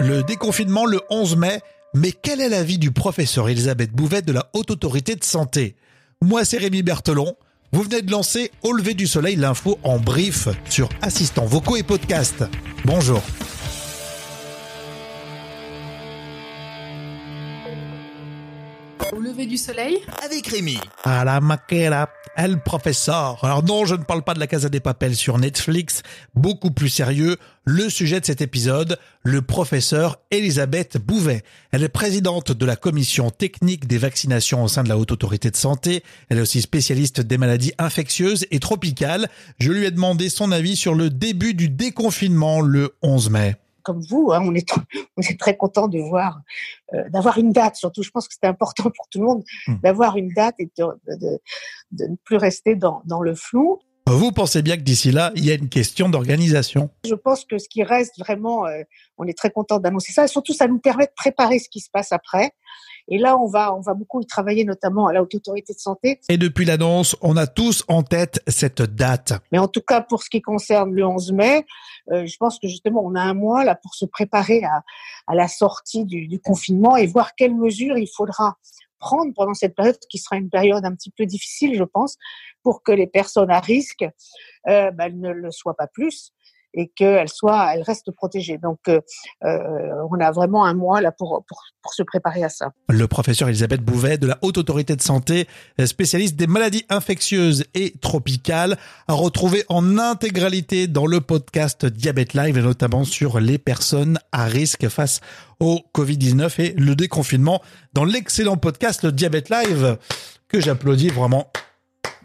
Le déconfinement le 11 mai, mais quel est l'avis du professeur Elisabeth Bouvet de la Haute Autorité de Santé? Moi, c'est Rémi Berthelon. Vous venez de lancer Au lever du soleil, l'info en brief sur assistants vocaux et podcast. Bonjour. Au lever du soleil avec Rémi. À la maquera, elle professeur. Alors non, je ne parle pas de la Casa des Papels sur Netflix. Beaucoup plus sérieux, le sujet de cet épisode, le professeur Elisabeth Bouvet. Elle est présidente de la commission technique des vaccinations au sein de la Haute Autorité de Santé. Elle est aussi spécialiste des maladies infectieuses et tropicales. Je lui ai demandé son avis sur le début du déconfinement le 11 mai comme vous, hein, on, est, on est très content de voir, euh, d'avoir une date. Surtout, je pense que c'était important pour tout le monde mmh. d'avoir une date et de, de, de, ne plus rester dans, dans le flou. Vous pensez bien que d'ici là, il y a une question d'organisation? Je pense que ce qui reste vraiment, euh, on est très content d'annoncer ça. Et surtout, ça nous permet de préparer ce qui se passe après. Et là, on va, on va beaucoup y travailler, notamment à la Haute Autorité de Santé. Et depuis l'annonce, on a tous en tête cette date. Mais en tout cas, pour ce qui concerne le 11 mai, euh, je pense que justement, on a un mois là pour se préparer à, à la sortie du, du confinement et voir quelles mesures il faudra prendre pendant cette période qui sera une période un petit peu difficile, je pense, pour que les personnes à risque ben, ne le soient pas plus et qu'elle soit, elle reste protégée. Donc, euh, euh, on a vraiment un mois là pour, pour, se préparer à ça. Le professeur Elisabeth Bouvet de la Haute Autorité de Santé, spécialiste des maladies infectieuses et tropicales, a retrouvé en intégralité dans le podcast Diabète Live et notamment sur les personnes à risque face au Covid-19 et le déconfinement dans l'excellent podcast Diabète Live que j'applaudis vraiment.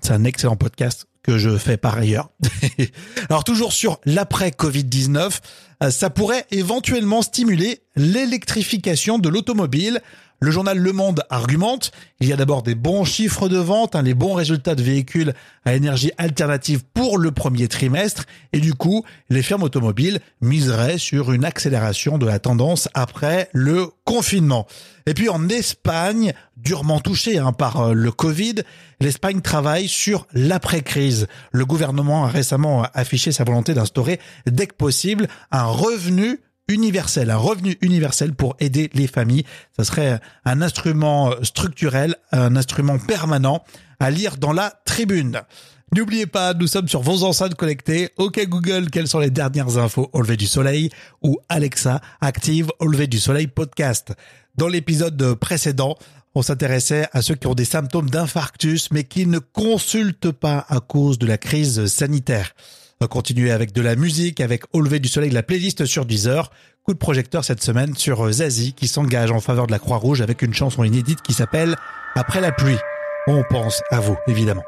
C'est un excellent podcast que je fais par ailleurs. Alors toujours sur l'après Covid-19, euh, ça pourrait éventuellement stimuler l'électrification de l'automobile. Le journal Le Monde argumente, il y a d'abord des bons chiffres de vente, hein, les bons résultats de véhicules à énergie alternative pour le premier trimestre, et du coup, les firmes automobiles miseraient sur une accélération de la tendance après le confinement. Et puis en Espagne, durement touchée hein, par euh, le Covid, l'Espagne travaille sur l'après-crise. Le gouvernement a récemment affiché sa volonté d'instaurer dès que possible un revenu universel, un revenu universel pour aider les familles. Ça serait un instrument structurel, un instrument permanent à lire dans la tribune. N'oubliez pas, nous sommes sur vos enceintes connectées. OK Google, quelles sont les dernières infos au lever du soleil ou Alexa, active au lever du soleil podcast. Dans l'épisode précédent, on s'intéressait à ceux qui ont des symptômes d'infarctus mais qui ne consultent pas à cause de la crise sanitaire. On va continuer avec de la musique, avec Au lever du soleil, la playlist sur Deezer. Coup de projecteur cette semaine sur Zazie qui s'engage en faveur de la Croix-Rouge avec une chanson inédite qui s'appelle Après la pluie. On pense à vous, évidemment.